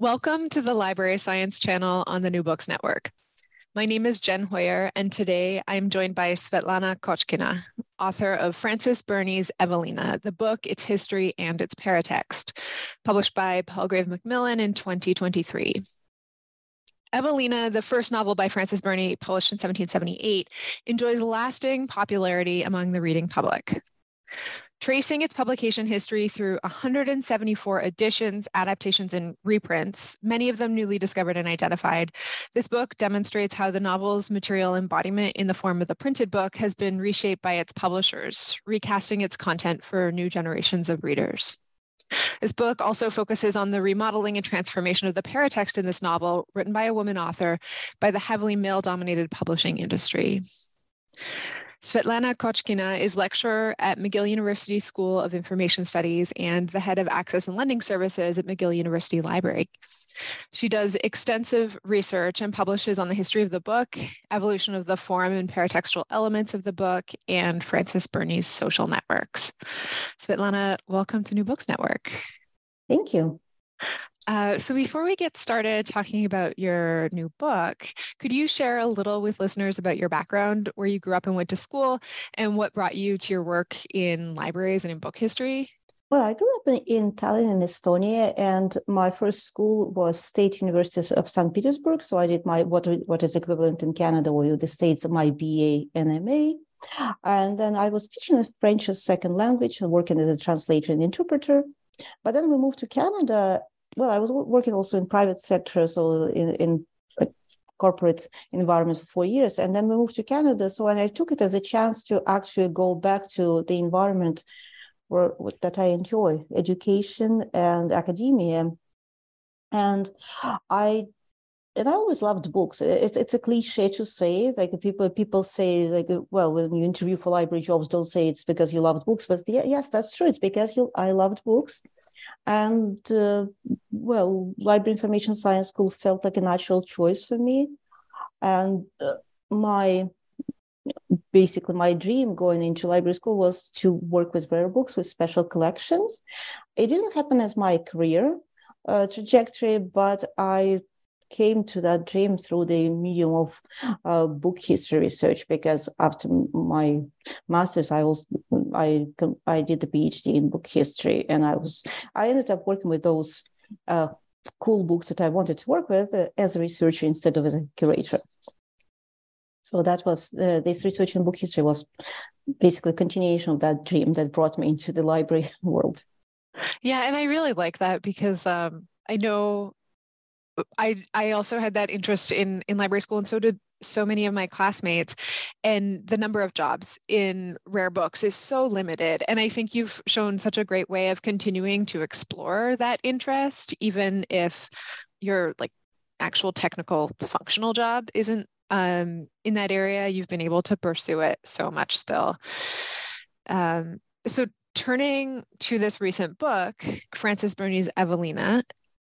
Welcome to the Library Science channel on the New Books Network. My name is Jen Hoyer, and today I'm joined by Svetlana Kochkina, author of Frances Burney's Evelina, the book, its history, and its paratext, published by Palgrave Macmillan in 2023. Evelina, the first novel by Frances Burney, published in 1778, enjoys lasting popularity among the reading public. Tracing its publication history through 174 editions, adaptations, and reprints, many of them newly discovered and identified, this book demonstrates how the novel's material embodiment in the form of the printed book has been reshaped by its publishers, recasting its content for new generations of readers. This book also focuses on the remodeling and transformation of the paratext in this novel, written by a woman author by the heavily male dominated publishing industry. Svetlana Kochkina is lecturer at McGill University School of Information Studies and the head of Access and Lending Services at McGill University Library. She does extensive research and publishes on the history of the book, evolution of the form and paratextual elements of the book, and Frances Burney's social networks. Svetlana, welcome to New Books Network. Thank you. Uh, so, before we get started talking about your new book, could you share a little with listeners about your background, where you grew up and went to school, and what brought you to your work in libraries and in book history? Well, I grew up in, in Tallinn in Estonia, and my first school was State University of St. Petersburg. So I did my what what is equivalent in Canada or the States, my BA and MA. And then I was teaching French as second language and working as a translator and interpreter. But then we moved to Canada well, I was working also in private sector, so in, in a corporate environment for four years. And then we moved to Canada. So and I took it as a chance to actually go back to the environment where, that I enjoy, education and academia. And I and I always loved books. It's it's a cliche to say, like people people say, like well, when you interview for library jobs, don't say it's because you loved books, but yeah, yes, that's true. It's because you I loved books, and uh, well, library information science school felt like a natural choice for me, and uh, my basically my dream going into library school was to work with rare books with special collections. It didn't happen as my career uh, trajectory, but I came to that dream through the medium of uh, book history research because after my master's i also i i did the phd in book history and i was i ended up working with those uh, cool books that i wanted to work with uh, as a researcher instead of as a curator. So that was uh, this research in book history was basically a continuation of that dream that brought me into the library world. Yeah and i really like that because um, i know I I also had that interest in in library school, and so did so many of my classmates. And the number of jobs in rare books is so limited. And I think you've shown such a great way of continuing to explore that interest, even if your like actual technical functional job isn't um, in that area. You've been able to pursue it so much still. Um, so turning to this recent book, Frances Burney's Evelina,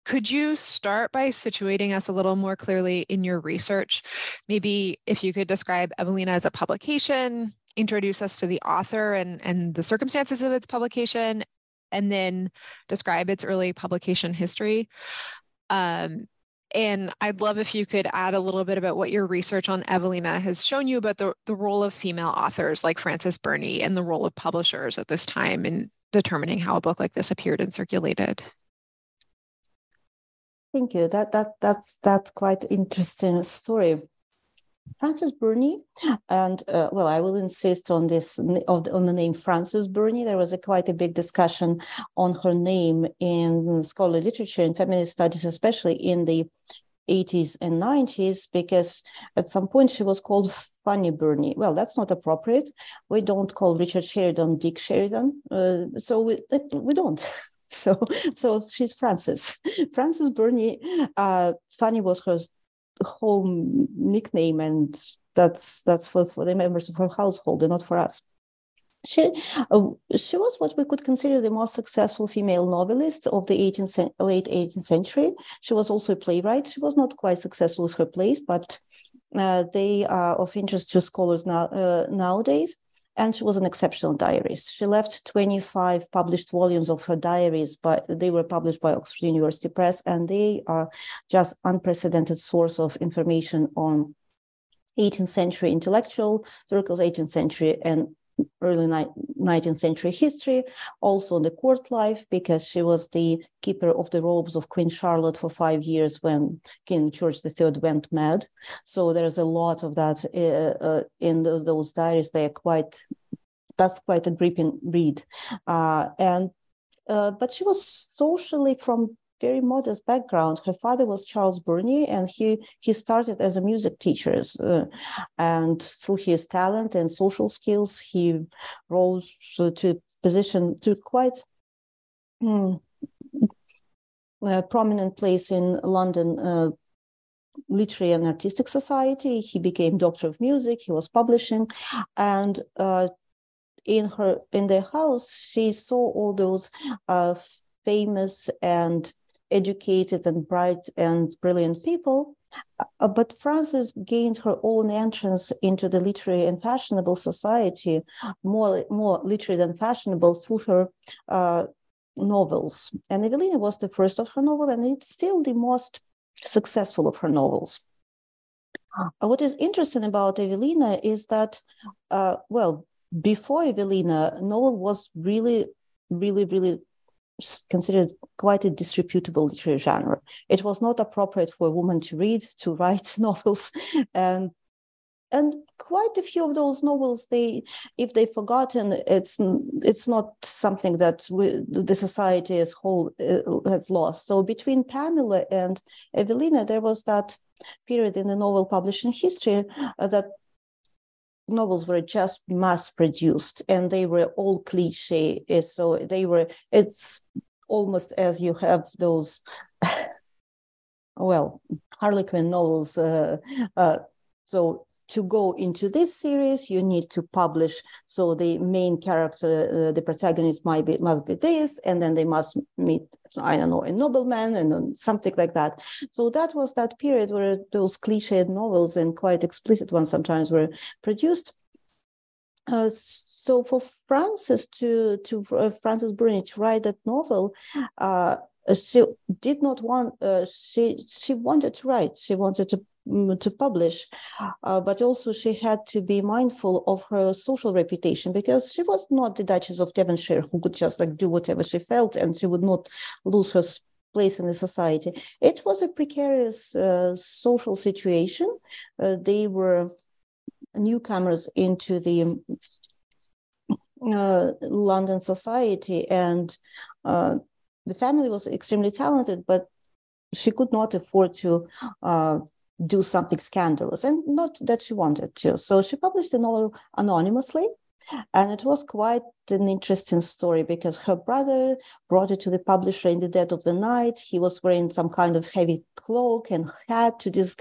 could you start by situating us a little more clearly in your research? Maybe if you could describe Evelina as a publication, introduce us to the author and, and the circumstances of its publication, and then describe its early publication history. Um, and I'd love if you could add a little bit about what your research on Evelina has shown you about the, the role of female authors like Frances Burney and the role of publishers at this time in determining how a book like this appeared and circulated. Thank you. That that that's that's quite interesting story. Frances Burney, and uh, well, I will insist on this on the name Frances Burney. There was a quite a big discussion on her name in scholarly literature and feminist studies, especially in the 80s and 90s, because at some point she was called Fanny Burney. Well, that's not appropriate. We don't call Richard Sheridan Dick Sheridan, uh, so we we don't. So, so she's Frances. Frances Burney. Uh, Fanny was her home nickname, and that's that's for, for the members of her household, and not for us. She, uh, she was what we could consider the most successful female novelist of the 18th, late 18th century. She was also a playwright. She was not quite successful with her plays, but uh, they are of interest to scholars now uh, nowadays. And she was an exceptional diarist. She left 25 published volumes of her diaries, but they were published by Oxford University Press, and they are just unprecedented source of information on 18th century intellectual circles, 18th century and early 19th century history, also in the court life, because she was the keeper of the robes of Queen Charlotte for five years when King George III went mad. So there's a lot of that uh, uh, in the, those diaries. They are quite, that's quite a gripping read. Uh, and uh, but she was socially from very modest background. Her father was Charles Burney, and he he started as a music teacher. Uh, and through his talent and social skills, he rose to position to quite a prominent place in London. Uh, literary and artistic society he became doctor of music he was publishing and uh, in her in their house she saw all those uh, famous and educated and bright and brilliant people. Uh, but Frances gained her own entrance into the literary and fashionable society, more, more literary than fashionable, through her uh, novels. And Evelina was the first of her novel, and it's still the most successful of her novels. Uh, what is interesting about Evelina is that, uh, well, before Evelina, novel was really, really, really considered quite a disreputable literary genre. It was not appropriate for a woman to read, to write novels, and and quite a few of those novels, they if they've forgotten, it's it's not something that we, the society as whole uh, has lost. So between Pamela and Evelina, there was that period in the novel publishing history uh, that novels were just mass produced and they were all cliche so they were it's almost as you have those well harlequin novels uh, uh, so to go into this series you need to publish. So the main character uh, the protagonist might be must be this and then they must meet i don't know a nobleman and something like that. So that was that period where those cliched novels and quite explicit ones sometimes were produced. Uh, so for frances to to uh, frances burney to write that novel uh, she did not want uh, she she wanted to write. She wanted to to publish, uh, but also she had to be mindful of her social reputation because she was not the Duchess of Devonshire who could just like do whatever she felt and she would not lose her place in the society. It was a precarious uh, social situation. Uh, they were newcomers into the uh, London society and uh, the family was extremely talented, but she could not afford to uh, do something scandalous and not that she wanted to so she published the novel anonymously and it was quite an interesting story because her brother brought it to the publisher in the dead of the night. He was wearing some kind of heavy cloak and hat to dis-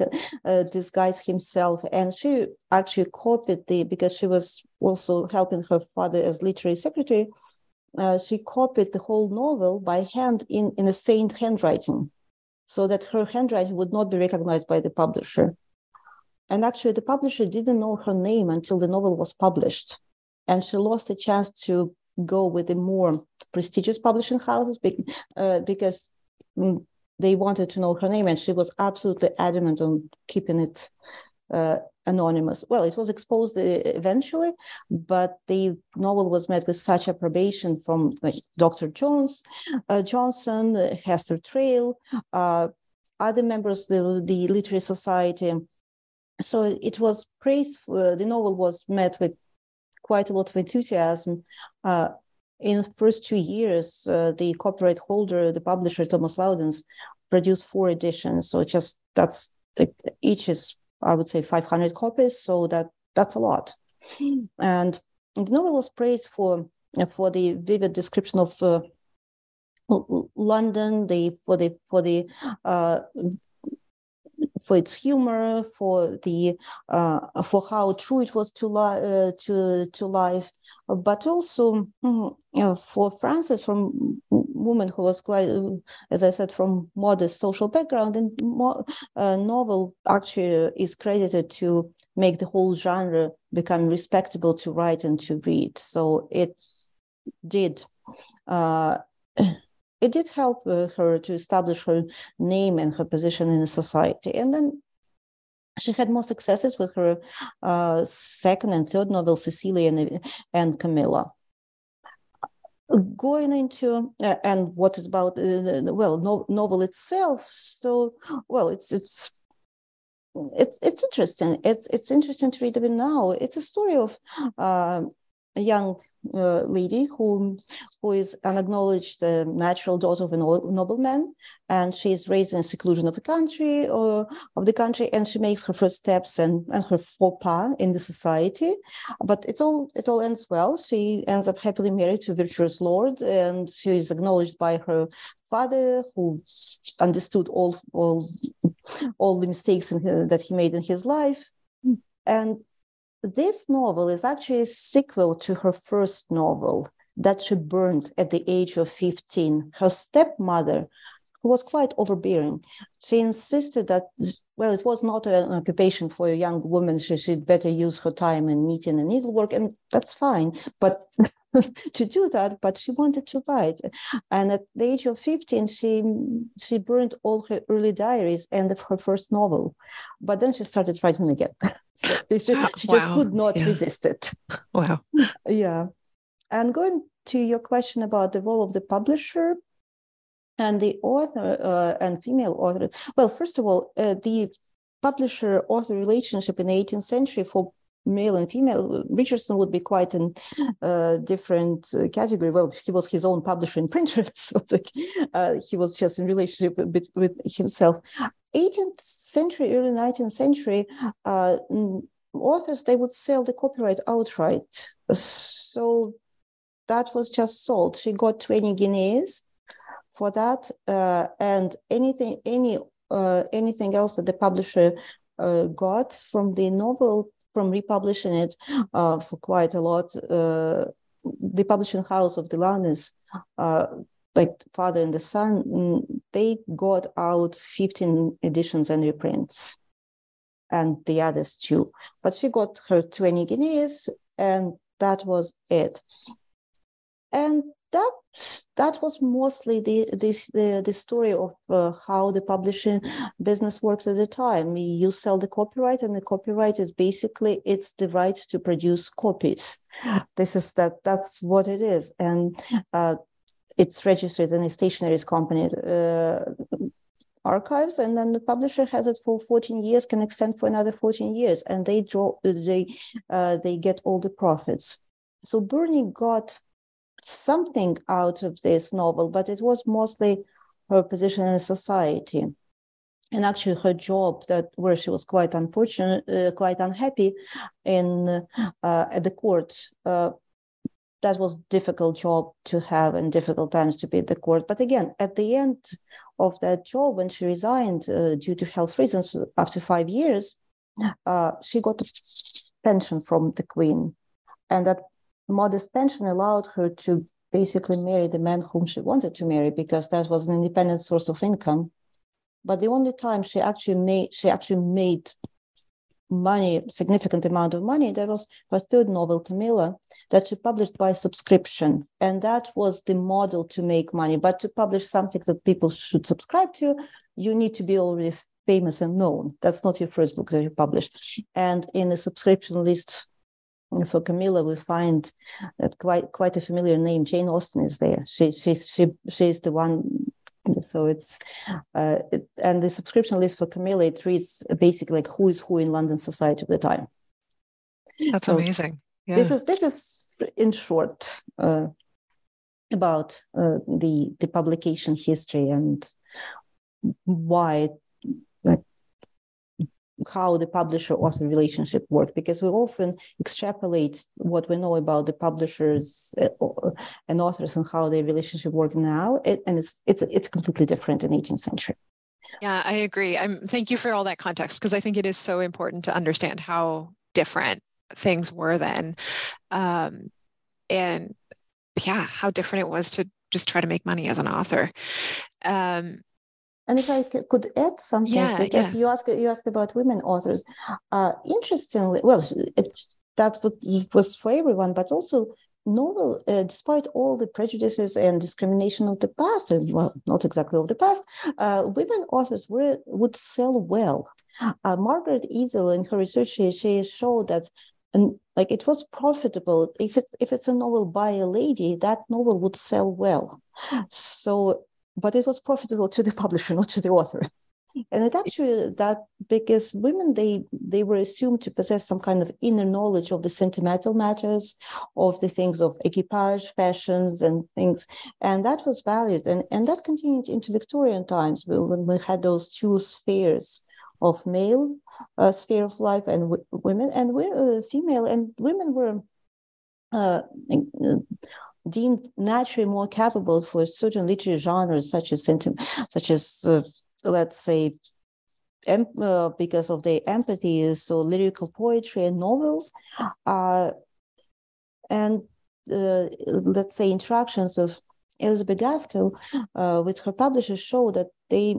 uh, disguise himself. And she actually copied the, because she was also helping her father as literary secretary, uh, she copied the whole novel by hand in, in a faint handwriting so that her handwriting would not be recognized by the publisher. And actually, the publisher didn't know her name until the novel was published. And she lost a chance to go with the more prestigious publishing houses uh, because mm, they wanted to know her name. And she was absolutely adamant on keeping it uh, anonymous. Well, it was exposed uh, eventually, but the novel was met with such approbation from like, Dr. Jones, uh, Johnson, uh, Hester Thrale, uh, other members of the, the Literary Society. So it was praised. For, the novel was met with quite a lot of enthusiasm. Uh, in the first two years, uh, the copyright holder, the publisher Thomas Lowndes, produced four editions. So just that's each is I would say 500 copies. So that that's a lot. And the novel was praised for for the vivid description of uh, London, the for the for the uh, for its humor, for the uh, for how true it was to li- uh, to to life, but also mm, for Frances from woman who was quite, as I said, from modest social background, and mo- uh, novel actually is credited to make the whole genre become respectable to write and to read. So it did. Uh, it did help uh, her to establish her name and her position in society. And then she had more successes with her uh, second and third novel, Cecilia and, and Camilla. Going into uh, and what is about uh, well no, novel itself. So well, it's it's it's it's interesting. It's it's interesting to read even now. It's a story of uh, a young uh, lady who who is an acknowledged uh, natural daughter of a nobleman, and she is raised in seclusion of the country or of the country, and she makes her first steps and, and her faux pas in the society. But it all it all ends well. She ends up happily married to a virtuous lord, and she is acknowledged by her father, who understood all all all the mistakes in, that he made in his life, and this novel is actually a sequel to her first novel that she burned at the age of 15. Her stepmother, who was quite overbearing, she insisted that, well, it was not an occupation for a young woman. She should better use her time in knitting and needlework, and that's fine. But to do that, but she wanted to write. And at the age of 15, she she burned all her early diaries and her first novel. But then she started writing again. so she, she wow. just could not yeah. resist it. Wow. yeah. And going to your question about the role of the publisher and the author uh, and female author. Well, first of all, uh, the publisher author relationship in the 18th century for male and female, Richardson would be quite a uh, different uh, category. Well, he was his own publisher and printer, so uh, he was just in relationship with, with himself. 18th century, early 19th century, uh, authors they would sell the copyright outright. So that was just sold. She got 20 guineas for that, uh, and anything, any uh, anything else that the publisher got from the novel from republishing it uh, for quite a lot. Uh, the publishing house of the Lanes, uh, like Father and the Son, mm, they got out 15 editions and reprints, and the others too. But she got her 20 guineas, and that was it. And that that was mostly the this the, the story of uh, how the publishing business works at the time. You sell the copyright and the copyright is basically it's the right to produce copies. This is that that's what it is. And uh, it's registered in a stationery company uh, archives and then the publisher has it for 14 years can extend for another 14 years and they draw they uh, they get all the profits. So burney got something out of this novel, but it was mostly her position in society. And actually, her job that where she was quite unfortunate, uh, quite unhappy in uh, at the court. Uh, that was difficult job to have and difficult times to be at the court. But again, at the end of that job, when she resigned uh, due to health reasons after five years, uh, she got a pension from the queen, and that modest pension allowed her to basically marry the man whom she wanted to marry because that was an independent source of income. But the only time she actually made she actually made money, significant amount of money, that was her third novel, Camilla, that she published by subscription. And that was the model to make money. But to publish something that people should subscribe to, you need to be already famous and known. That's not your first book that you publish. And in the subscription list for Camilla, we find that quite quite a familiar name. Jane Austen is there. She she's she she's the one. So it's uh, it, and the subscription list for Camilla it reads basically like who is who in London society at the time. That's so amazing. Yeah. This is this is in short uh, about uh, the the publication history and why how the publisher author relationship work because we often extrapolate what we know about the publishers uh, and authors and how their relationship work now and it's it's it's completely different in 18th century. Yeah i agree. I'm thank you for all that context because i think it is so important to understand how different things were then. Um, and yeah how different it was to just try to make money as an author. Um, and if I could add something, yeah, because yeah. you ask you ask about women authors, uh, interestingly, well, it, that was for everyone, but also novel, uh, despite all the prejudices and discrimination of the past, and well, not exactly of the past, uh, women authors were would sell well. Uh, Margaret Ezell, in her research, she, she showed that and like it was profitable if it if it's a novel by a lady that novel would sell well so but it was profitable to the publisher, not to the author. And it actually that because women they they were assumed to possess some kind of inner knowledge of the sentimental matters, of the things of equipage, fashions, and things, and that was valued, and and that continued into Victorian times when we had those two spheres of male uh, sphere of life and w- women, and we, uh, female and women were. Uh, deemed naturally more capable for certain literary genres, such as such as uh, let's say, uh, because of their empathy, so lyrical poetry and novels, uh, and uh, let's say interactions of Elizabeth Gaskell uh, with her publishers show that they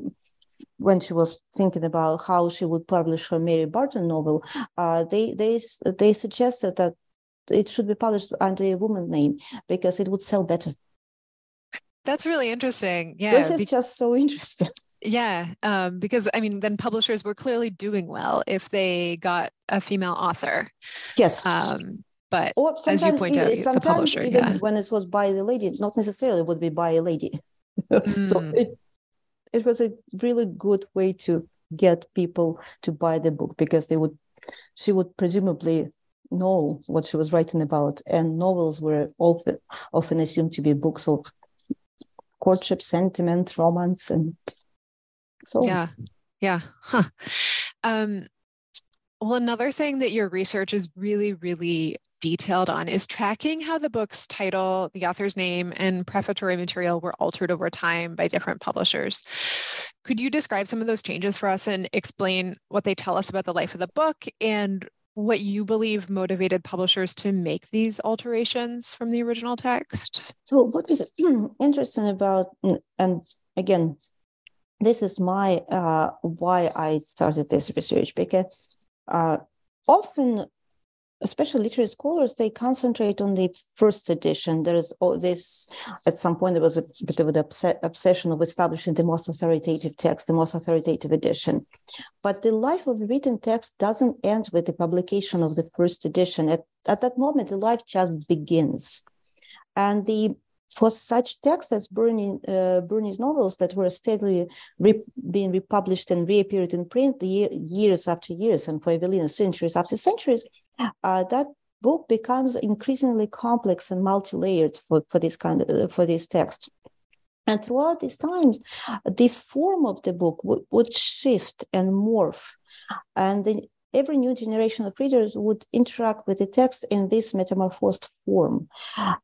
when she was thinking about how she would publish her Mary Barton novel, uh, they they they suggested that it should be published under a woman name because it would sell better. That's really interesting. Yeah. This is be- just so interesting. Yeah, um, because I mean, then publishers were clearly doing well if they got a female author. Yes. Um, but as you point out, the publisher, even yeah. when it was by the lady, not necessarily would be by a lady. mm. So it it was a really good way to get people to buy the book because they would she would presumably know what she was writing about. And novels were often, often assumed to be books of courtship, sentiment, romance, and so yeah, yeah. Huh. Um, well, another thing that your research is really, really detailed on is tracking how the book's title, the author's name, and prefatory material were altered over time by different publishers. Could you describe some of those changes for us and explain what they tell us about the life of the book and what you believe motivated publishers to make these alterations from the original text? So, what is interesting about, and again, this is my uh, why I started this research because uh, often especially literary scholars, they concentrate on the first edition. There is oh, this, at some point, there was a bit of an obs- obsession of establishing the most authoritative text, the most authoritative edition. But the life of the written text doesn't end with the publication of the first edition. At, at that moment, the life just begins. And the for such texts as Burney, uh, Burney's novels that were steadily re- being republished and reappeared in print year, years after years, and for Evelina, centuries after centuries, uh, that book becomes increasingly complex and multi-layered for, for this kind of uh, for this text. And throughout these times, the form of the book w- would shift and morph. And the every new generation of readers would interact with the text in this metamorphosed form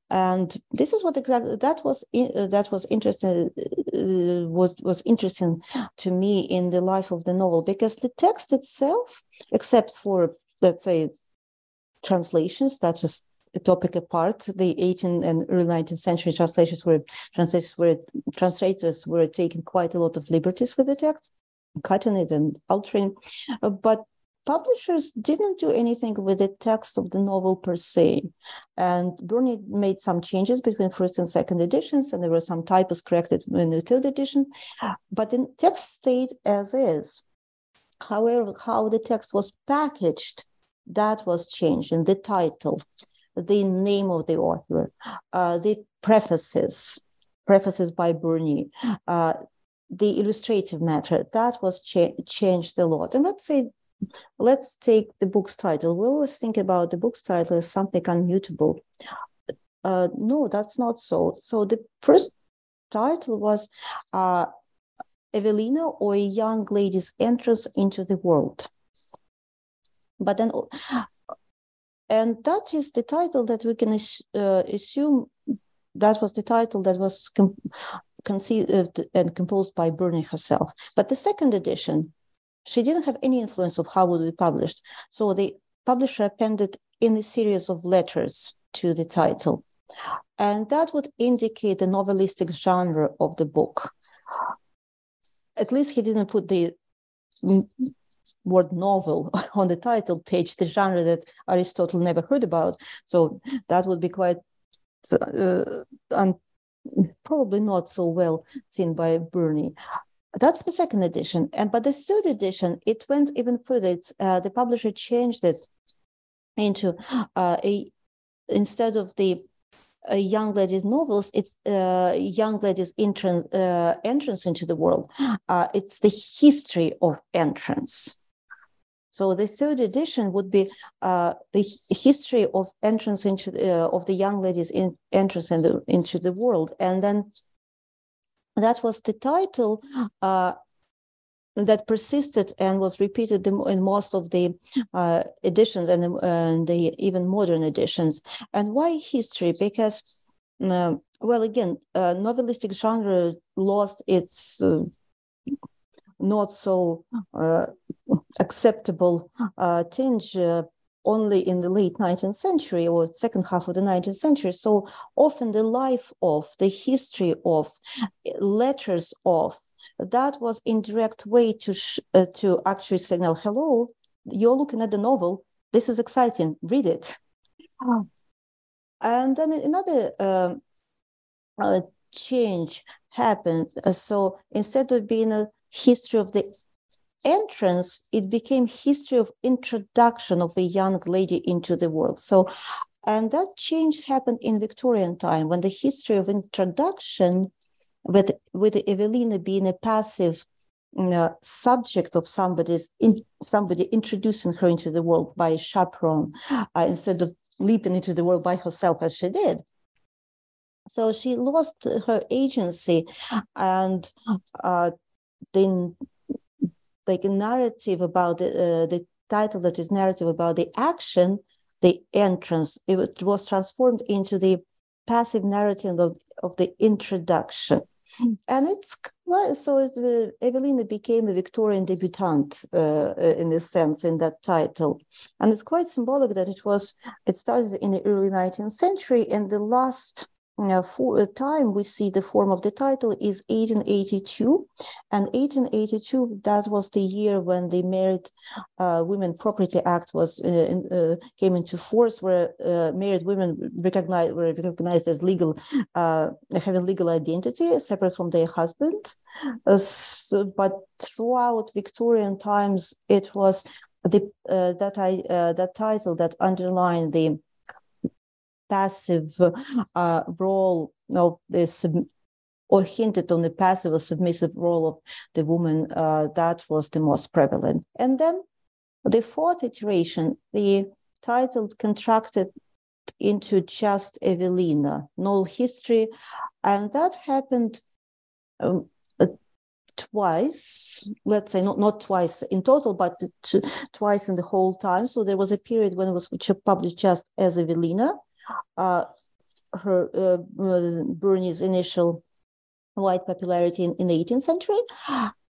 and this is what exactly that was in, uh, that was interesting uh, was was interesting to me in the life of the novel because the text itself except for let's say translations such as a topic apart. The 18th and early 19th century translations were translations were translators were taking quite a lot of liberties with the text, cutting it and altering. Uh, but publishers didn't do anything with the text of the novel per se. And Burney made some changes between first and second editions, and there were some typos corrected in the third edition. But the text stayed as is. However, how the text was packaged, that was changed in the title, the name of the author, uh, the prefaces, prefaces by Burney, uh, the illustrative matter, that was cha- changed a lot. And let's say let's take the book's title. We always think about the book's title as something unmutable. Uh, no, that's not so. So the first title was uh, Evelina or a young lady's entrance into the world. But then and that is the title that we can uh, assume that was the title that was com- conceived and composed by Burney herself. But the second edition, she didn't have any influence of how it would be published. So the publisher appended in a series of letters to the title. And that would indicate the novelistic genre of the book. At least he didn't put the word novel on the title page, the genre that Aristotle never heard about. So that would be quite uh, un- probably not so well seen by Burney. That's the second edition, and but the third edition it went even further. It's uh, the publisher changed it into uh, a instead of the uh, young ladies novels it's uh, young ladies entrance uh, entrance into the world uh, it's the history of entrance so the third edition would be uh, the history of entrance into uh, of the young ladies in entrance in the, into the world, and then that was the title uh, that persisted and was repeated in most of the uh, editions and, and, the even modern editions. And why history? Because um, well, again, uh, novelistic genre lost its uh, not so uh, acceptable uh, tinge uh, only in the late 19th century or second half of the 19th century. So often the life of, the history of, letters of, that was indirect way to sh- uh, to actually signal, hello, you're looking at the novel. This is exciting. Read it. Oh. And then another um, uh, change happened. Uh, so instead of being a history of the entrance, it became history of introduction of a young lady into the world. So, and that change happened in Victorian time when the history of introduction, with with Evelina being a passive uh, subject of somebody's in, somebody introducing her into the world by a chaperone uh, instead of leaping into the world by herself as she did. So she lost her agency, and uh, then like a narrative about the, uh, the title that is narrative about the action, the entrance, it was transformed into the passive narrative of, of the introduction. And it's well, so it, uh, Evelina became a Victorian debutante uh, in a sense in that title, and it's quite symbolic that it was. It started in the early 19th century, and the last uh, for a time we see the form of the title is 1882 and 1882 that was the year when the married uh, women property act was uh, in, uh, came into force where uh, married women recognized were recognized as legal uh, having legal identity separate from their husband. So, but throughout victorian times it was the that i that title that underlined the passive uh, role of this or hinted on the passive or submissive role of the woman uh, that was the most prevalent. And then the fourth iteration, the title contracted into just Evelina, no history, and that happened um, uh, twice. Let's say not not twice in total, but t- twice in the whole time. So there was a period when it was published just as Evelina, her uh, Burney's initial wide popularity in, in, the 18th century.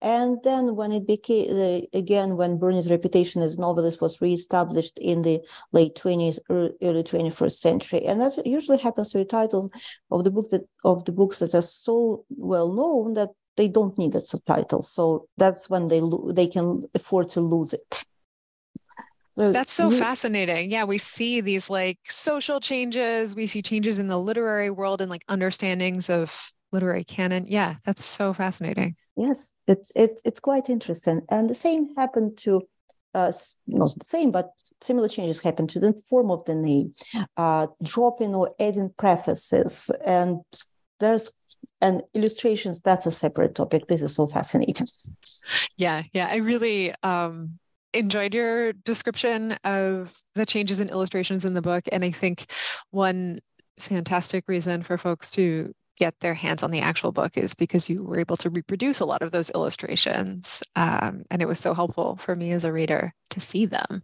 And then when it became, uh, again, when Burney's reputation as novelist was reestablished in the late 20th, early 21st century. And that usually happens to the title of the book that of the books that are so well known that they don't need that subtitle. So that's when they they can afford to lose it. That's so fascinating. Yeah, we see these like social changes, we see changes in the literary world and like understandings of literary canon. Yeah, that's so fascinating. Yes, it's it's it's quite interesting. And the same happened to uh, not the same, but similar changes happened to the form of the name, uh, dropping or adding prefaces, and there's and illustrations. That's a separate topic. This is so fascinating. Yeah, yeah, I really um, enjoyed your description of the changes in illustrations in the book. And I think one fantastic reason for folks to get their hands on the actual book is because you were able to reproduce a lot of those illustrations. Um, and it was so helpful for me as a reader to see them.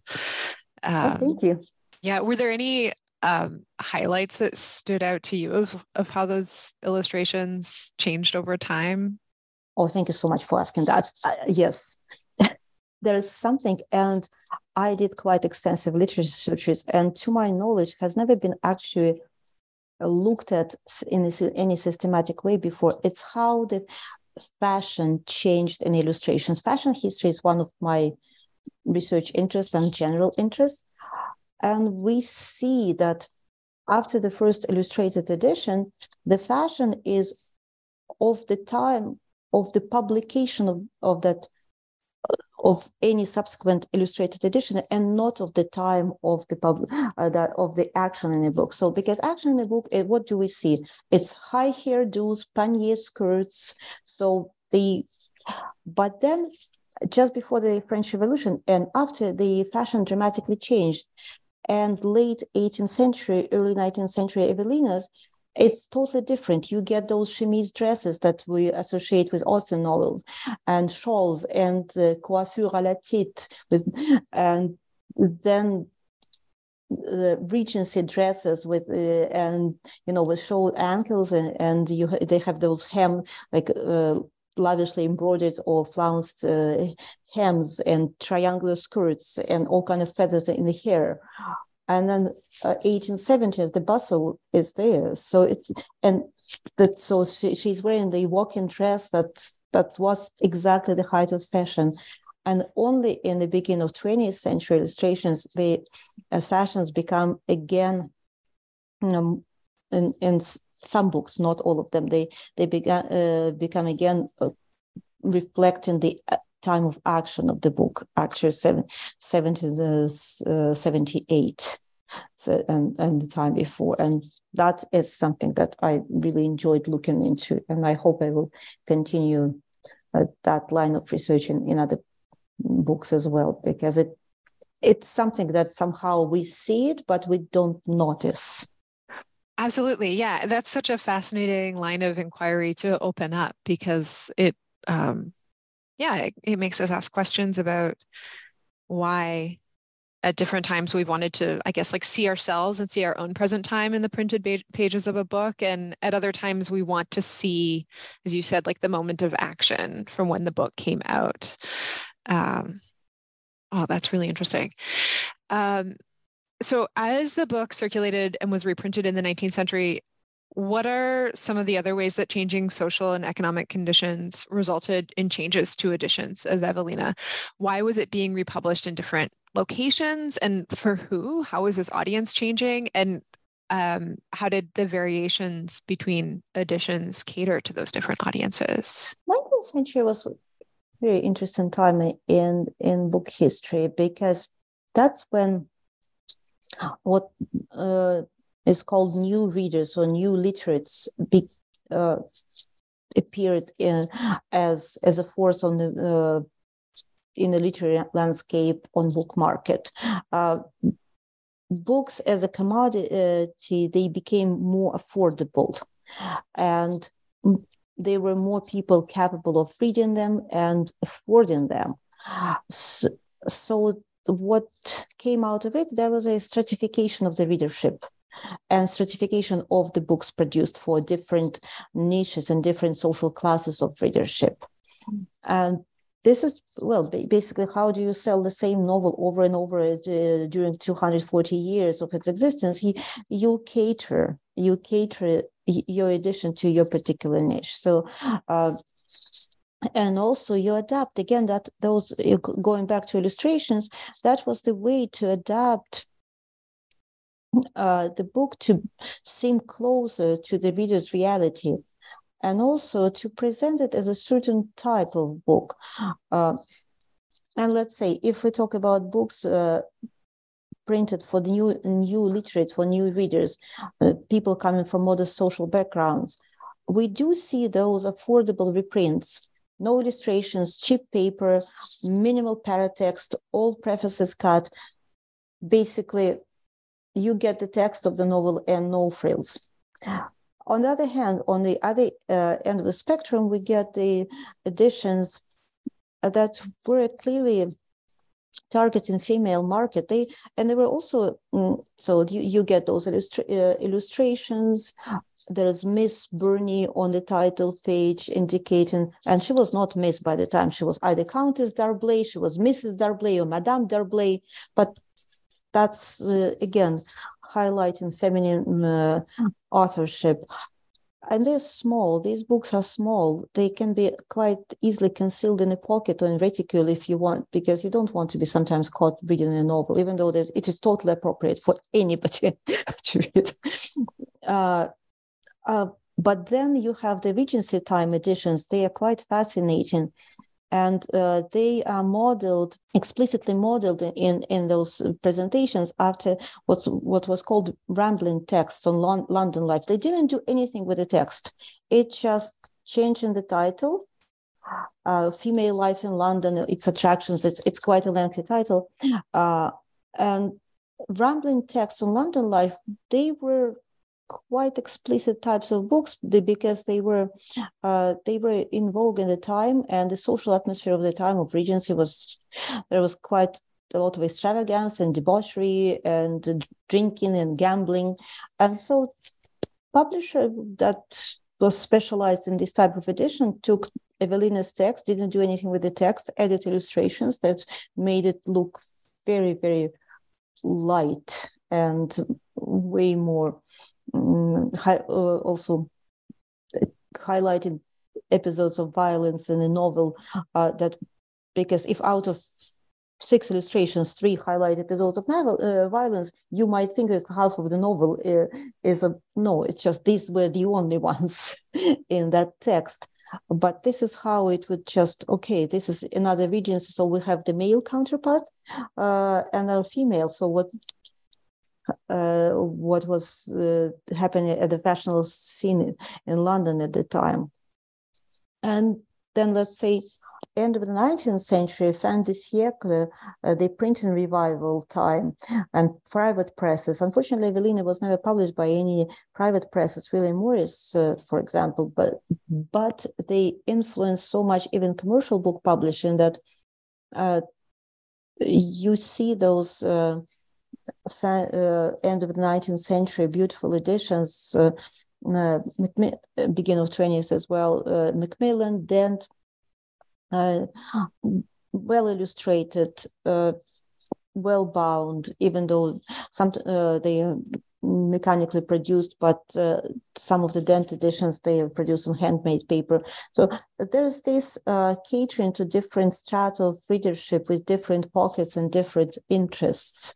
Um, oh, thank you. Yeah. Were there any um, highlights that stood out to you of, of how those illustrations changed over time? Oh, thank you so much for asking that. Uh, yes, there is something, and I did quite extensive literature searches, and to my knowledge, has never been actually looked at in any systematic way before. It's how the fashion changed in illustrations. Fashion history is one of my research interests and general interests. And we see that after the first illustrated edition, the fashion is of the time of the publication of, of that of any subsequent illustrated edition and not of the time of the pub uh, that of the action in the book. So because action in the book uh, what do we see? It's high hairdos panier skirts. So the but then just before the french revolution and after the fashion dramatically changed. And late 18th century early 19th century evelinas it's totally different. You get those chemise dresses that we associate with Austen novels, and shawls and uh, coiffure à la tête, with, and then the Regency dresses with uh, and you know with short ankles and and you they have those hem like uh, lavishly embroidered or flounced uh, hems and triangular skirts and all kind of feathers in the hair and then uh, 1870s the bustle is there. So it's and that so she, she's wearing the walking dress that that was exactly the height of fashion. And only in the beginning of 20th century illustrations the uh, fashions become again in, in some books not all of them they they began uh, become again uh, reflecting the uh, time of action of the book, actually seven, 78, so, and, and the time before. And that is something that I really enjoyed looking into. And I hope I will continue uh, that line of research in, in other books as well, because it it's something that somehow we see it, but we don't notice. Absolutely. Yeah. That's such a fascinating line of inquiry to open up because it um, yeah, it, it makes us ask questions about why at different times we've wanted to i guess like see ourselves and see our own present time in the printed pages of a book. And at other times we want to see as you said like the moment of action from when the book came out. Um, oh that's really interesting. Um, so as the book circulated and was reprinted in the 19th century what are some of the other ways that changing social and economic conditions resulted in changes to editions of Evelina? Why was it being republished in different locations and for who? How was this audience changing? And um, how did the variations between editions cater to those different audiences? 19th century was a very interesting time in in book history because that's when what uh, is called new readers or new literates be, uh, appeared in, as as a force on the uh, in the literary landscape on book market. Uh, books as a commodity they became more affordable, and there were more people capable of reading them and affording them. So, so what came out of it there was a stratification of the readership and stratification of the books produced for different niches and different social classes of readership. And this is well basically how do you sell the same novel over and over uh, during 240 years of its existence you cater you cater your edition to your particular niche so uh, and also you adapt again that those going back to illustrations that was the way to adapt uh, the book to seem closer to the reader's reality and also to present it as a certain type of book. Uh, and let's say if we talk about books uh, printed for the new new literates, for new readers, uh, people coming from modest social backgrounds, we do see those affordable reprints. No illustrations, cheap paper, minimal paratext, all prefaces cut. Basically, you get the text of the novel and no frills. on the other hand, on the other uh, end of the spectrum, we get the editions that were clearly targeting female market they and there were also mm, so you, you get those uh, illustrations there's miss burney on the title page indicating and she was not miss by the time she was either countess d'arblay she was mrs d'arblay or madame d'arblay but that's uh, again highlighting feminine uh, authorship and they're small. These books are small. They can be quite easily concealed in a pocket or in reticule if you want, because you don't want to be sometimes caught reading a novel, even though it is totally appropriate for anybody to read. Uh, uh, but then you have the Regency time editions. They are quite fascinating and uh, they are modeled explicitly modeled in in those presentations after what's what was called rambling text on Lon- london life. They didn't do anything with the text. It just changed in the title. Uh, female life in london its attractions it's, it's quite a lengthy title. Uh, and rambling text on london life they were quite explicit types of books because they were uh, they were in vogue in the time and the social atmosphere of the time of regency was there was quite a lot of extravagance and debauchery and drinking and gambling. And so publisher that was specialized in this type of edition took evelina's text didn't do anything with the text added illustrations that made it look very very light and way more um, hi, uh, also highlighted episodes of violence in the novel uh, that because if out of six illustrations three highlight episodes of novel, uh, violence you might think that half of the novel uh, is a no it's just these were the only ones in that text. But this is how it would just okay this is another region so we have the male counterpart uh, and a female. So what uh, what was uh, happening at the fashionable scene in London at the time. And then let's say end of the 19th century, fin de siècle, uh, the printing revival time, and private presses. Unfortunately, Evelina was never published by any private presses, William Morris, uh, for example, but but they influenced so much even commercial book publishing that uh, you see those uh, end of the 19th century, beautiful editions, uh, uh, beginning of 20th as well, uh, Macmillan, Dent, uh, well illustrated, uh, well bound, even though some they mechanically produced, but uh, some of the Dent editions they are produced on handmade paper. So there's this uh, catering to different strata of readership with different pockets and different interests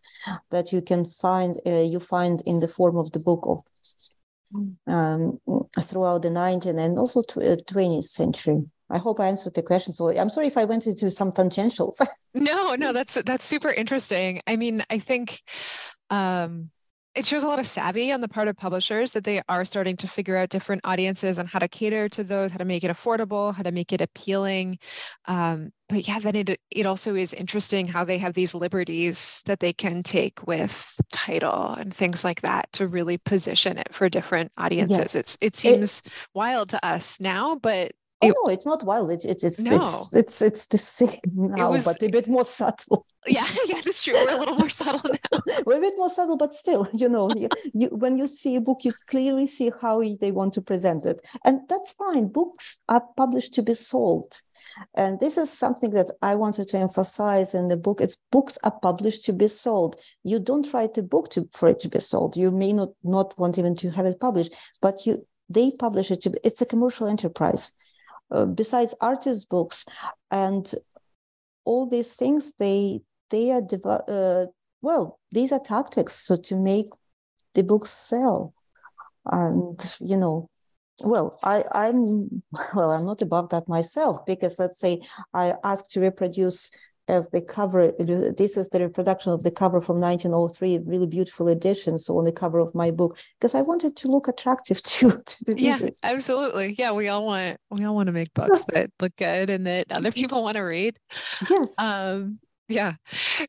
that you can find uh, you find in the form of the book of um, throughout the 19th and also 20th uh, century. I hope I answered the question. So I'm sorry if I went into some tangentials. no, no, that's that's super interesting. I mean, I think um, it shows a lot of savvy on the part of publishers that they are starting to figure out different audiences and how to cater to those, how to make it affordable, how to make it appealing. Um, but yeah, then it it also is interesting how they have these liberties that they can take with title and things like that to really position it for different audiences. Yes. It's it seems it, wild to us now, but it, oh, no, it's not wild. It, it, it's no. it's it's it's the same now, was, but a bit more subtle. Yeah, yeah, it's true. We're a little more subtle now. We're a bit more subtle, but still, you know, you, you, when you see a book, you clearly see how they want to present it, and that's fine. Books are published to be sold. And this is something that I wanted to emphasize in the book. It's books are published to be sold. You don't write a book to, for it to be sold. You may not not want even to have it published, but you they publish it to. Be, it's a commercial enterprise. Uh, besides artist books and all these things they they are uh, well these are tactics so to make the books sell. And you know well i i'm well i'm not above that myself because let's say i ask to reproduce as the cover this is the reproduction of the cover from 1903 really beautiful edition. So on the cover of my book because i wanted to look attractive to, to the yeah readers. absolutely. Yeah we all want we all want to make books that look good and that other people want to read. Yes. Um yeah.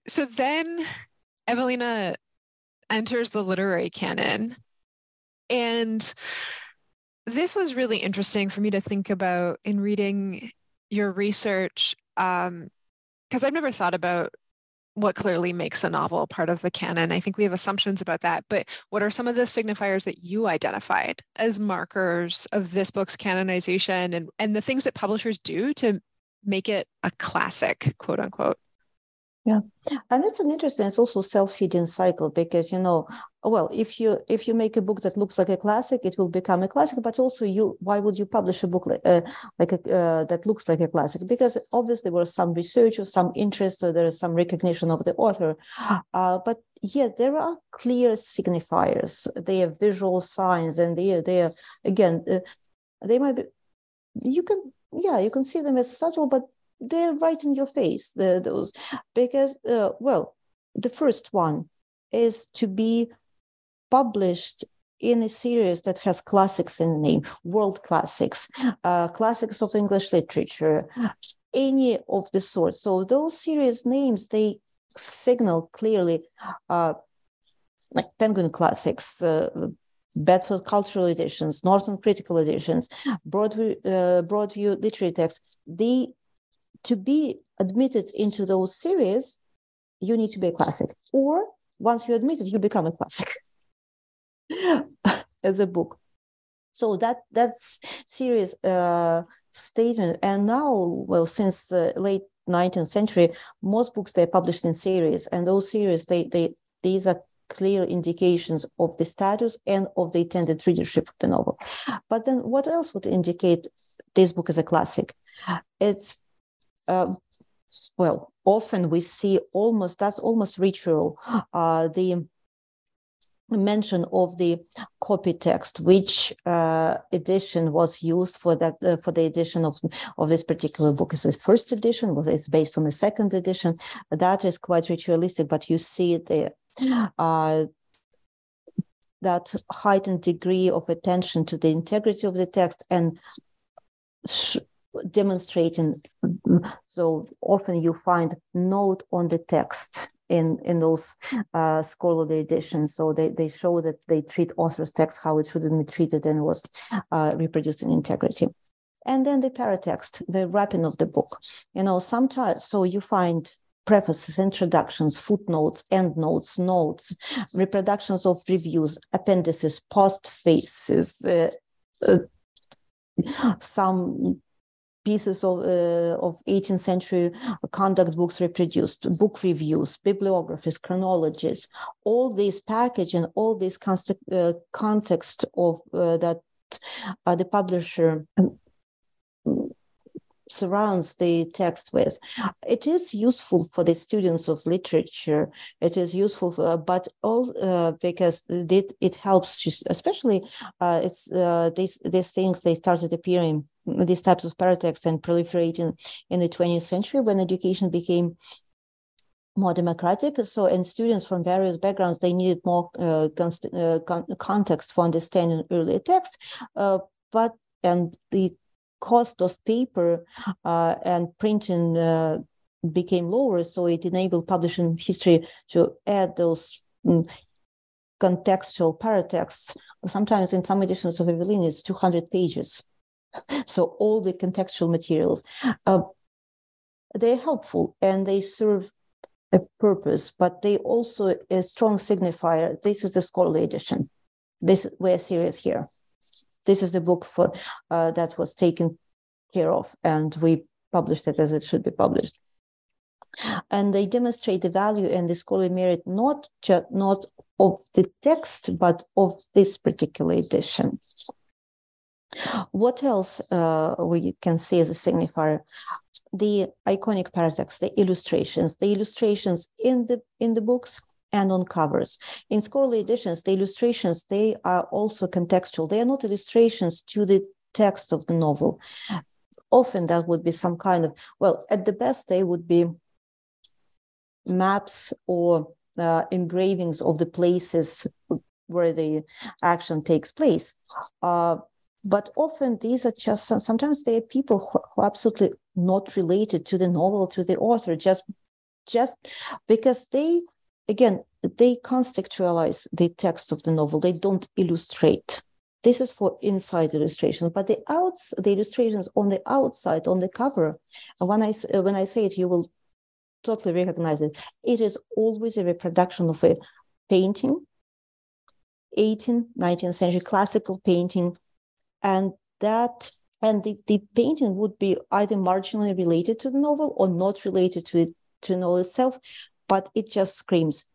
So then evelina enters the literary canon. And this was really interesting for me to think about in reading your research because I've never thought about what clearly makes a novel part of the canon. I think we have assumptions about that, but what are some of the signifiers that you identified as markers of this book's canonization and, and the things that publishers do to make it a classic, quote unquote? Yeah, and it's an interesting. It's also self-feeding cycle because you know, well, if you if you make a book that looks like a classic, it will become a classic. But also, you why would you publish a book like uh, like a, uh, that looks like a classic? Because obviously there was some research or some interest or there is some recognition of the author. Uh, but yeah, there are clear signifiers. They are visual signs, and they are they are again uh, they might be. You can yeah you can see them as subtle, but they're right in your face the, those. Because uh, well the first one is to be published in a series that has classics in the name world classics uh, classics of english literature any of the sort. So those series names they signal clearly uh, like penguin classics uh, Bedford Cultural Editions, Norton Critical Editions, Broadview, uh, Broadview Literary Texts, they to be admitted into those series, you need to be a classic. Or once you're admitted, you become a classic as a book. So that that's serious uh, statement. And now, well, since the late 19th century, most books they're published in series, and those series they they these are clear indications of the status and of the intended readership of the novel. But then, what else would indicate this book as a classic? It's uh, well, often we see almost that's almost ritual. Uh, the mention of the copy text, which uh, edition was used for that uh, for the edition of of this particular book. Is the first edition? Was it's based on the second edition? That is quite ritualistic, but you see the uh, that heightened degree of attention to the integrity of the text and sh- demonstrating. So often you find note on the text in in those uh, scholarly editions. So they, they show that they treat author's text how it shouldn't be treated and was uh, reproduced in integrity. And then the paratext, the wrapping of the book. You know, sometimes so you find prefaces, introductions, footnotes, endnotes, notes, reproductions of reviews, appendices, postfaces, uh, uh, some pieces of, uh, of 18th century conduct books reproduced, book reviews, bibliographies, chronologies, all this package and all this const- uh, context of uh, that uh, the publisher um, surrounds the text with. It is useful for the students of literature. It is useful, for, but also uh, because it, it helps, especially uh, it's uh, these these things they started appearing these types of paratext and proliferating in the 20th century when education became more democratic. So, and students from various backgrounds, they needed more uh, const- uh, con- context for understanding earlier text. Uh, but, and the cost of paper uh, and printing uh, became lower. So it enabled publishing history to add those um, contextual paratexts. Sometimes in some editions of Evelina, it's 200 pages so all the contextual materials uh, they're helpful and they serve a purpose but they also a strong signifier. This is the scholarly edition. This we're serious here. This is the book for uh, that was taken care of and we published it as it should be published. And they demonstrate the value and the scholarly merit not just not of the text but of this particular edition what else uh, we can see as a signifier? The iconic paratext, the illustrations, the illustrations in the in the books and on covers. In scholarly editions, the illustrations they are also contextual. They are not illustrations to the text of the novel. Often that would be some kind of well, at the best they would be maps or uh, engravings of the places where the action takes place. Uh, but often these are just sometimes they are people who, who are absolutely not related to the novel to the author just just because they again they contextualize the text of the novel they don't illustrate this is for inside illustrations, but the outs, the illustrations on the outside, on the cover, when I uh, when I say it, you will totally recognize it. It is always a reproduction of a painting, 18th, 19th century classical painting, and that and the, the painting would be either marginally related to the novel or not related to it, to the novel itself, but it just screams,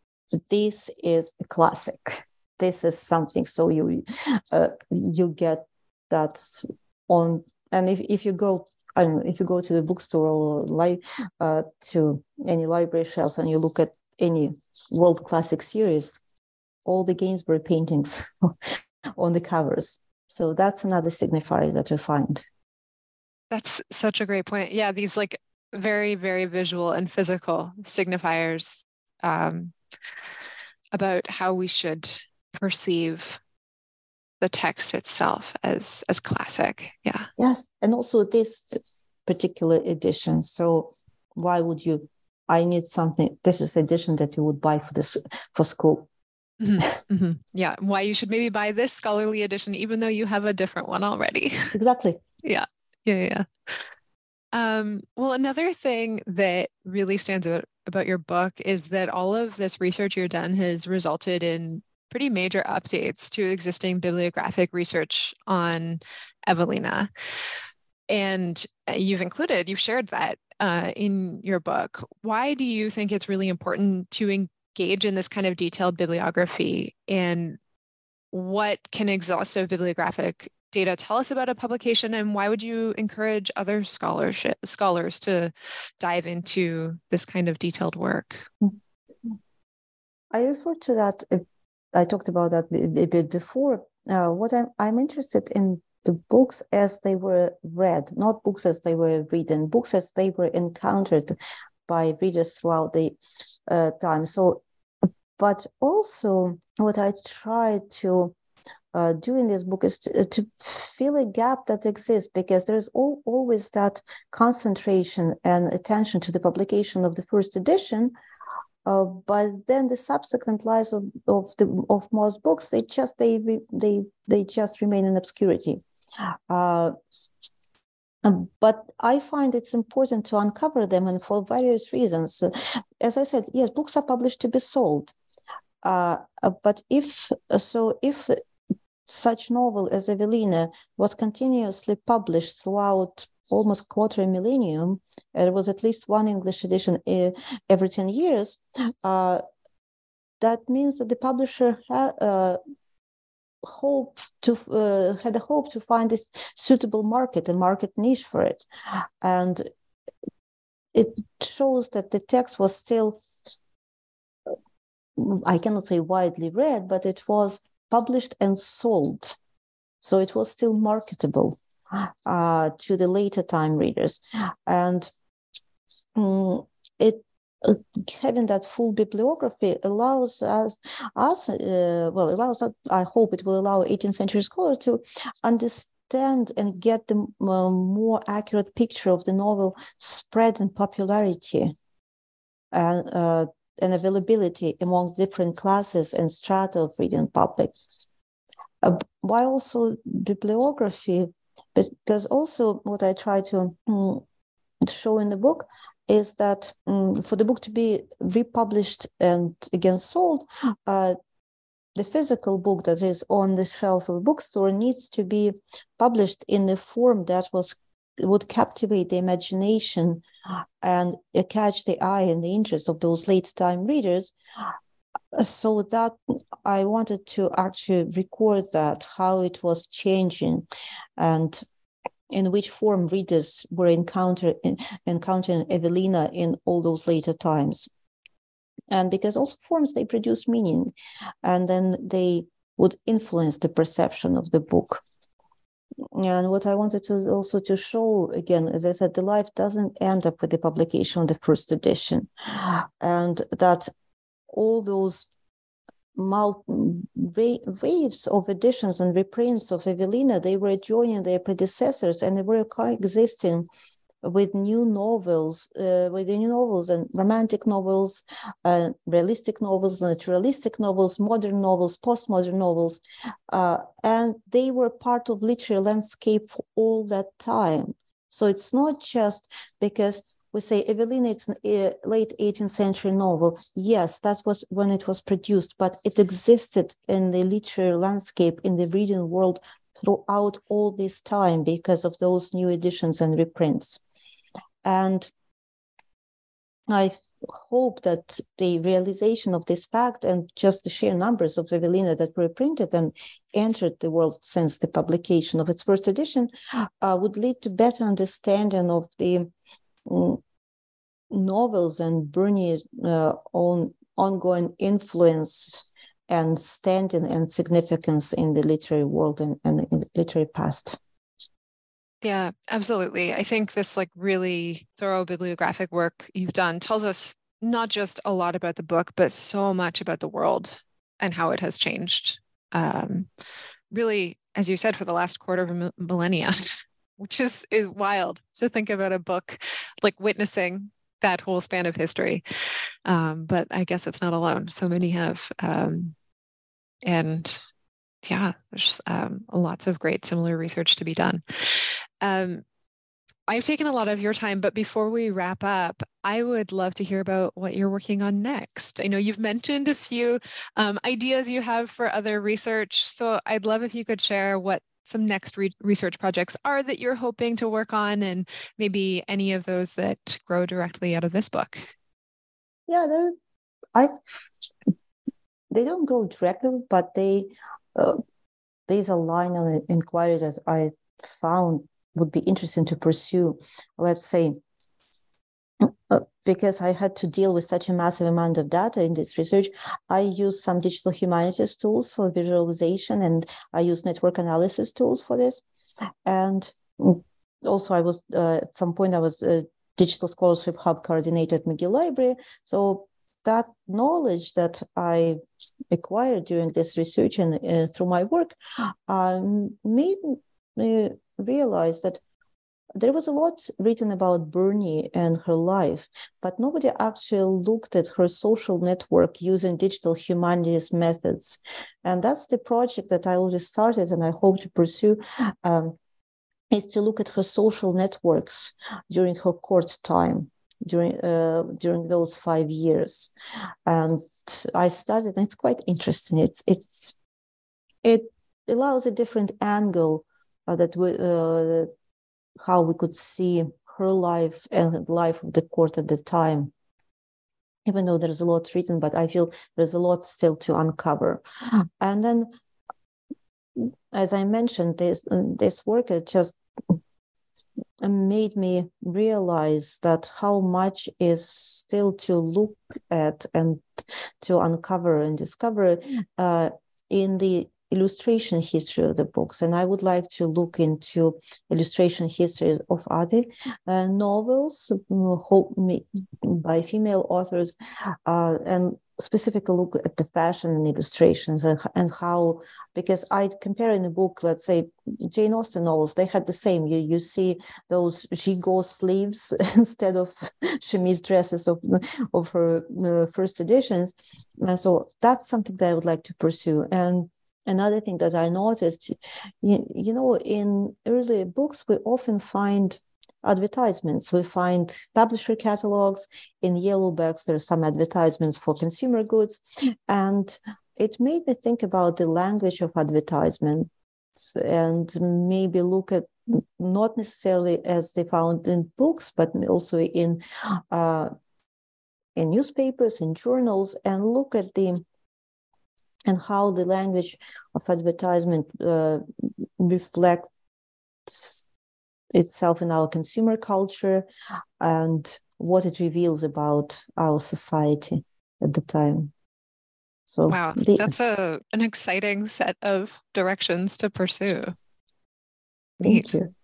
this is a classic. This is something. So you uh, you get that on, and if, if you go I if you go to the bookstore or li- uh, to any library shelf and you look at any world classic series, all the Gainsborough paintings on the covers. So that's another signifier that we find. That's such a great point. Yeah, these like very, very visual and physical signifiers um, about how we should perceive the text itself as as classic. Yeah. Yes, and also this particular edition. So why would you? I need something. This is edition that you would buy for this for school. Mm-hmm, mm-hmm. Yeah, why you should maybe buy this scholarly edition, even though you have a different one already. Exactly. yeah, yeah, yeah. Um, well, another thing that really stands out about your book is that all of this research you've done has resulted in pretty major updates to existing bibliographic research on Evelina. And uh, you've included, you've shared that uh, in your book. Why do you think it's really important to engage in this kind of detailed bibliography? And what can exhaustive bibliographic data tell us about a publication? And why would you encourage other scholarship scholars to dive into this kind of detailed work? I refer to that. I talked about that a bit before. Uh, what I'm, I'm interested in the books as they were read, not books as they were written, books as they were encountered by readers throughout the uh, time. So, but also what I try to uh, do in this book is to, uh, to, fill a gap that exists because there's all, always that concentration and attention to the publication of the first edition. Uh, but then the subsequent lives of, of the of most books they just they they they just remain in obscurity. Uh, um, but I find it's important to uncover them, and for various reasons. As I said, yes, books are published to be sold. Uh, uh but if so, if such novel as Evelina was continuously published throughout almost quarter millennium, there was at least one English edition uh, every 10 years, uh, that means that the publisher ha- uh, hope to uh, had a hope to find a suitable market, a market niche for it, and it shows that the text was still, I cannot say widely read, but it was published and sold, so it was still marketable uh, to the later time readers, and um, it uh, having that full bibliography allows us, us uh, well, allows us, I hope it will allow 18th century scholars to understand and get the uh, more accurate picture of the novel spread and popularity. And, uh, and availability among different classes and strata of reading public. Uh, why also bibliography? Because also what I try to um, show in the book is that um, for the book to be republished and again sold, uh, the physical book that is on the shelves of the bookstore needs to be published in the form that was would captivate the imagination and uh, catch the eye and the interest of those late time readers so that i wanted to actually record that how it was changing and in which form readers were encounter, encountering Evelina in all those later times. And because also forms, they produce meaning, and then they would influence the perception of the book. And what I wanted to also to show again, as I said, the life doesn't end up with the publication of the first edition, and that all those waves of editions and reprints of Evelina, they were joining their predecessors and they were coexisting with new novels, uh, with the new novels and romantic novels, uh, realistic novels, naturalistic novels, modern novels, postmodern novels, uh, and they were part of literary landscape for all that time. So it's not just because we say Evelina, it's a late 18th century novel. Yes, that was when it was produced, but it existed in the literary landscape, in the reading world throughout all this time because of those new editions and reprints. And I hope that the realization of this fact and just the sheer numbers of Evelina that were printed and entered the world since the publication of its first edition uh, would lead to better understanding of the um, novels and Burney's uh, own ongoing influence and standing and significance in the literary world and, and literary past. Yeah, absolutely. I think this like really thorough bibliographic work you've done tells us not just a lot about the book, but so much about the world and how it has changed. Um, really, as you said, for the last quarter of a millennia, which is is wild to think about a book like witnessing that whole span of history. Um, but I guess it's not alone. So many have. Um, and yeah, there's um, lots of great similar research to be done. Um, I've taken a lot of your time, but before we wrap up, I would love to hear about what you're working on next. I know you've mentioned a few um, ideas you have for other research, so I'd love if you could share what some next re- research projects are that you're hoping to work on, and maybe any of those that grow directly out of this book. Yeah, I they don't grow directly, but they uh, there's a line the inquiry that I found would be interesting to pursue. Let's say uh, because I had to deal with such a massive amount of data in this research, I use some digital humanities tools for visualization and I use network analysis tools for this. And also, I was uh, at some point, I was a digital scholarship hub coordinator at McGill Library. So that knowledge that I acquired during this research and uh, through my work um, made me realize that there was a lot written about Burney and her life, but nobody actually looked at her social network using digital humanities methods. And that's the project that I already started and I hope to pursue. Um, is to look at her social networks during her court time during uh, during those five years. And i started and it's quite interesting. It's it's it allows a different angle uh, that we uh, how we could see her life and life of the court at the time. Even though there's a lot written but i feel there's a lot still to uncover. And then as i mentioned this this work it just made me realize that how much is still to look at and to uncover and discover uh, in the illustration history of the books. And i would like to look into illustration history of other uh, novels by female authors uh, and specifically look at the fashion and illustrations and, and how because i compare in the book let's say jane austen novels they had the same. You you see those gigot sleeves instead of chemise dresses of of her uh, first editions. And so that's something that i would like to pursue. And another thing that i noticed you, you know in early books we often find advertisements. We find publisher catalogs. In yellow-backs, there are some advertisements for consumer goods. And it made me think about the language of advertisements and maybe look at not necessarily as they found in books, but also in uh, in newspapers, in journals, and look at the and how the language of advertisement uh, reflects itself in our consumer culture and what it reveals about our society at the time. So wow, the, that's a an exciting set of directions to pursue. Neat. Thank you.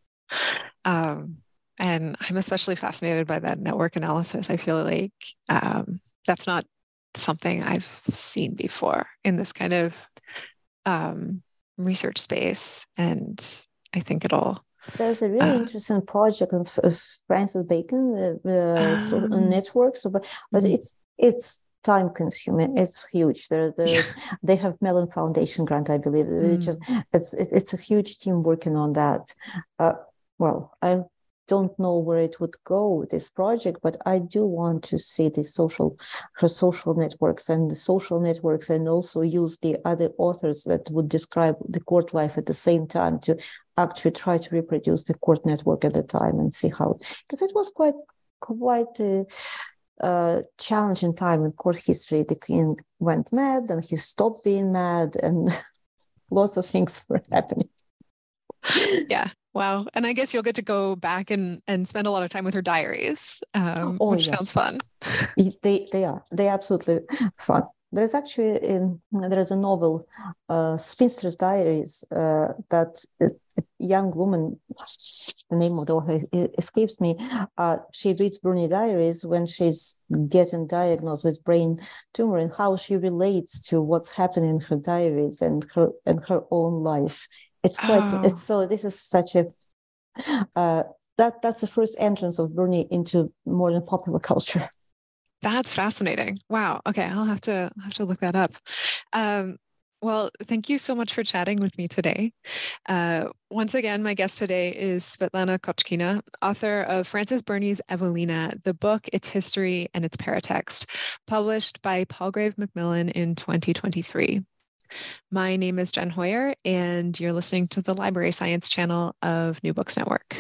Um, and I'm especially fascinated by that network analysis. I feel like um, that's not something I've seen before in this kind of um, research space, and I think it'll There's a really uh, interesting project of, of Francis Bacon uh, so, um, network. So, but, but mm-hmm. it's it's time consuming. It's huge. There, there's they have Mellon Foundation grant, I believe. Mm. It just it's it, it's a huge team working on that. Uh, well, I don't know where it would go this project but i do want to see the social her social networks and the social networks and also use the other authors that would describe the court life at the same time to actually try to reproduce the court network at the time and see how because it was quite quite a, a challenging time in court history the king went mad and he stopped being mad and lots of things were happening yeah Wow. And I guess you'll get to go back and, and spend a lot of time with her diaries, um, oh, which sounds fun. They, they are. They absolutely fun. There's actually in, there is a novel, uh, Spinster's Diaries, uh, that a, a young woman, the name of the author escapes me. Uh, she reads Burney Diaries when she's getting diagnosed with brain tumor and how she relates to what's happening in her diaries and her and her own life it's quite oh. it's so this is such a uh, that that's the first entrance of Burney into modern popular culture. That's fascinating. Wow. Okay, I'll have to have to look that up. Um, well, thank you so much for chatting with me today. Uh, once again, my guest today is Svetlana Kochkina, author of Frances Burney's Evelina, the book, its history, and its paratext, published by Palgrave Macmillan in 2023. My name is Jen Hoyer, and you're listening to the Library Science channel of New Books Network.